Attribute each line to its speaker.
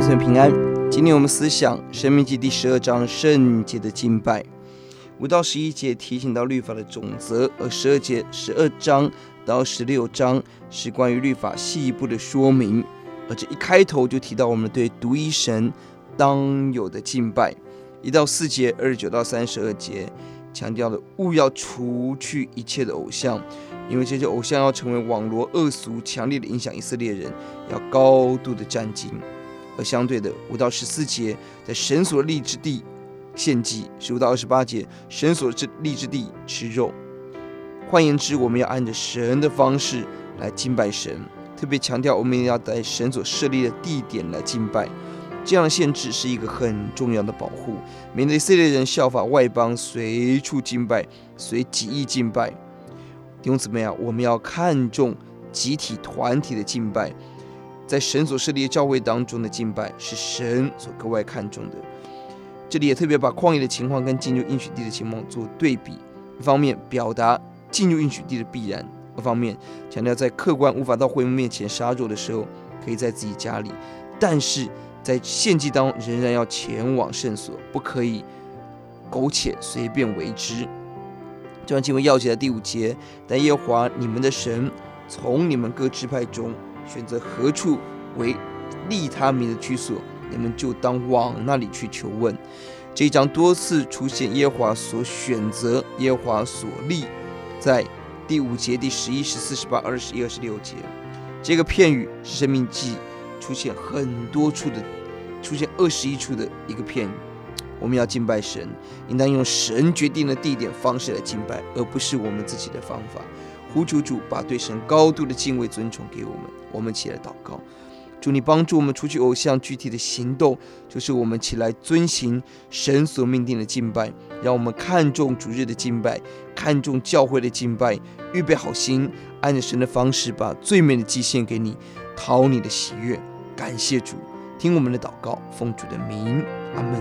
Speaker 1: 姊妹平安。今天我们思想《申命记》第十二章圣洁的敬拜，五到十一节提醒到律法的总则，而十二节十二章到十六章是关于律法细一步的说明。而这一开头就提到我们对独一神当有的敬拜。一到四节二十九到三十二节强调了勿要除去一切的偶像。因为这些偶像要成为网罗恶俗，强烈的影响以色列人，要高度的战兢。而相对的，五到十四节在神所立之地献祭；十五到二十八节，神所立之地吃肉。换言之，我们要按着神的方式来敬拜神，特别强调我们要在神所设立的地点来敬拜。这样的限制是一个很重要的保护，免得以色列人效法外邦，随处敬拜，随己意敬拜。弟兄姊妹啊，我们要看重集体团体的敬拜，在神所设立的教会当中的敬拜是神所格外看重的。这里也特别把旷野的情况跟进入应许地的情况做对比，一方面表达进入应许地的必然，一方面强调在客观无法到会幕面前杀肉的时候，可以在自己家里，但是在献祭当中仍然要前往圣所，不可以苟且随便为之。这段经文钥节的第五节，但耶和华你们的神从你们各支派中选择何处为利他名的居所，你们就当往那里去求问。这一章多次出现耶华所选择、耶华所立，在第五节、第十一、十四、十八、二十一、二十六节。这个片语是生命记出现很多处的，出现二十一处的一个片语。我们要敬拜神，应当用神决定的地点方式来敬拜，而不是我们自己的方法。呼求主把对神高度的敬畏尊崇给我们。我们起来祷告，主你帮助我们除去偶像，具体的行动就是我们起来遵行神所命定的敬拜。让我们看重主日的敬拜，看重教会的敬拜，预备好心，按着神的方式把最美的祭献给你，讨你的喜悦。感谢主，听我们的祷告，奉主的名，阿门。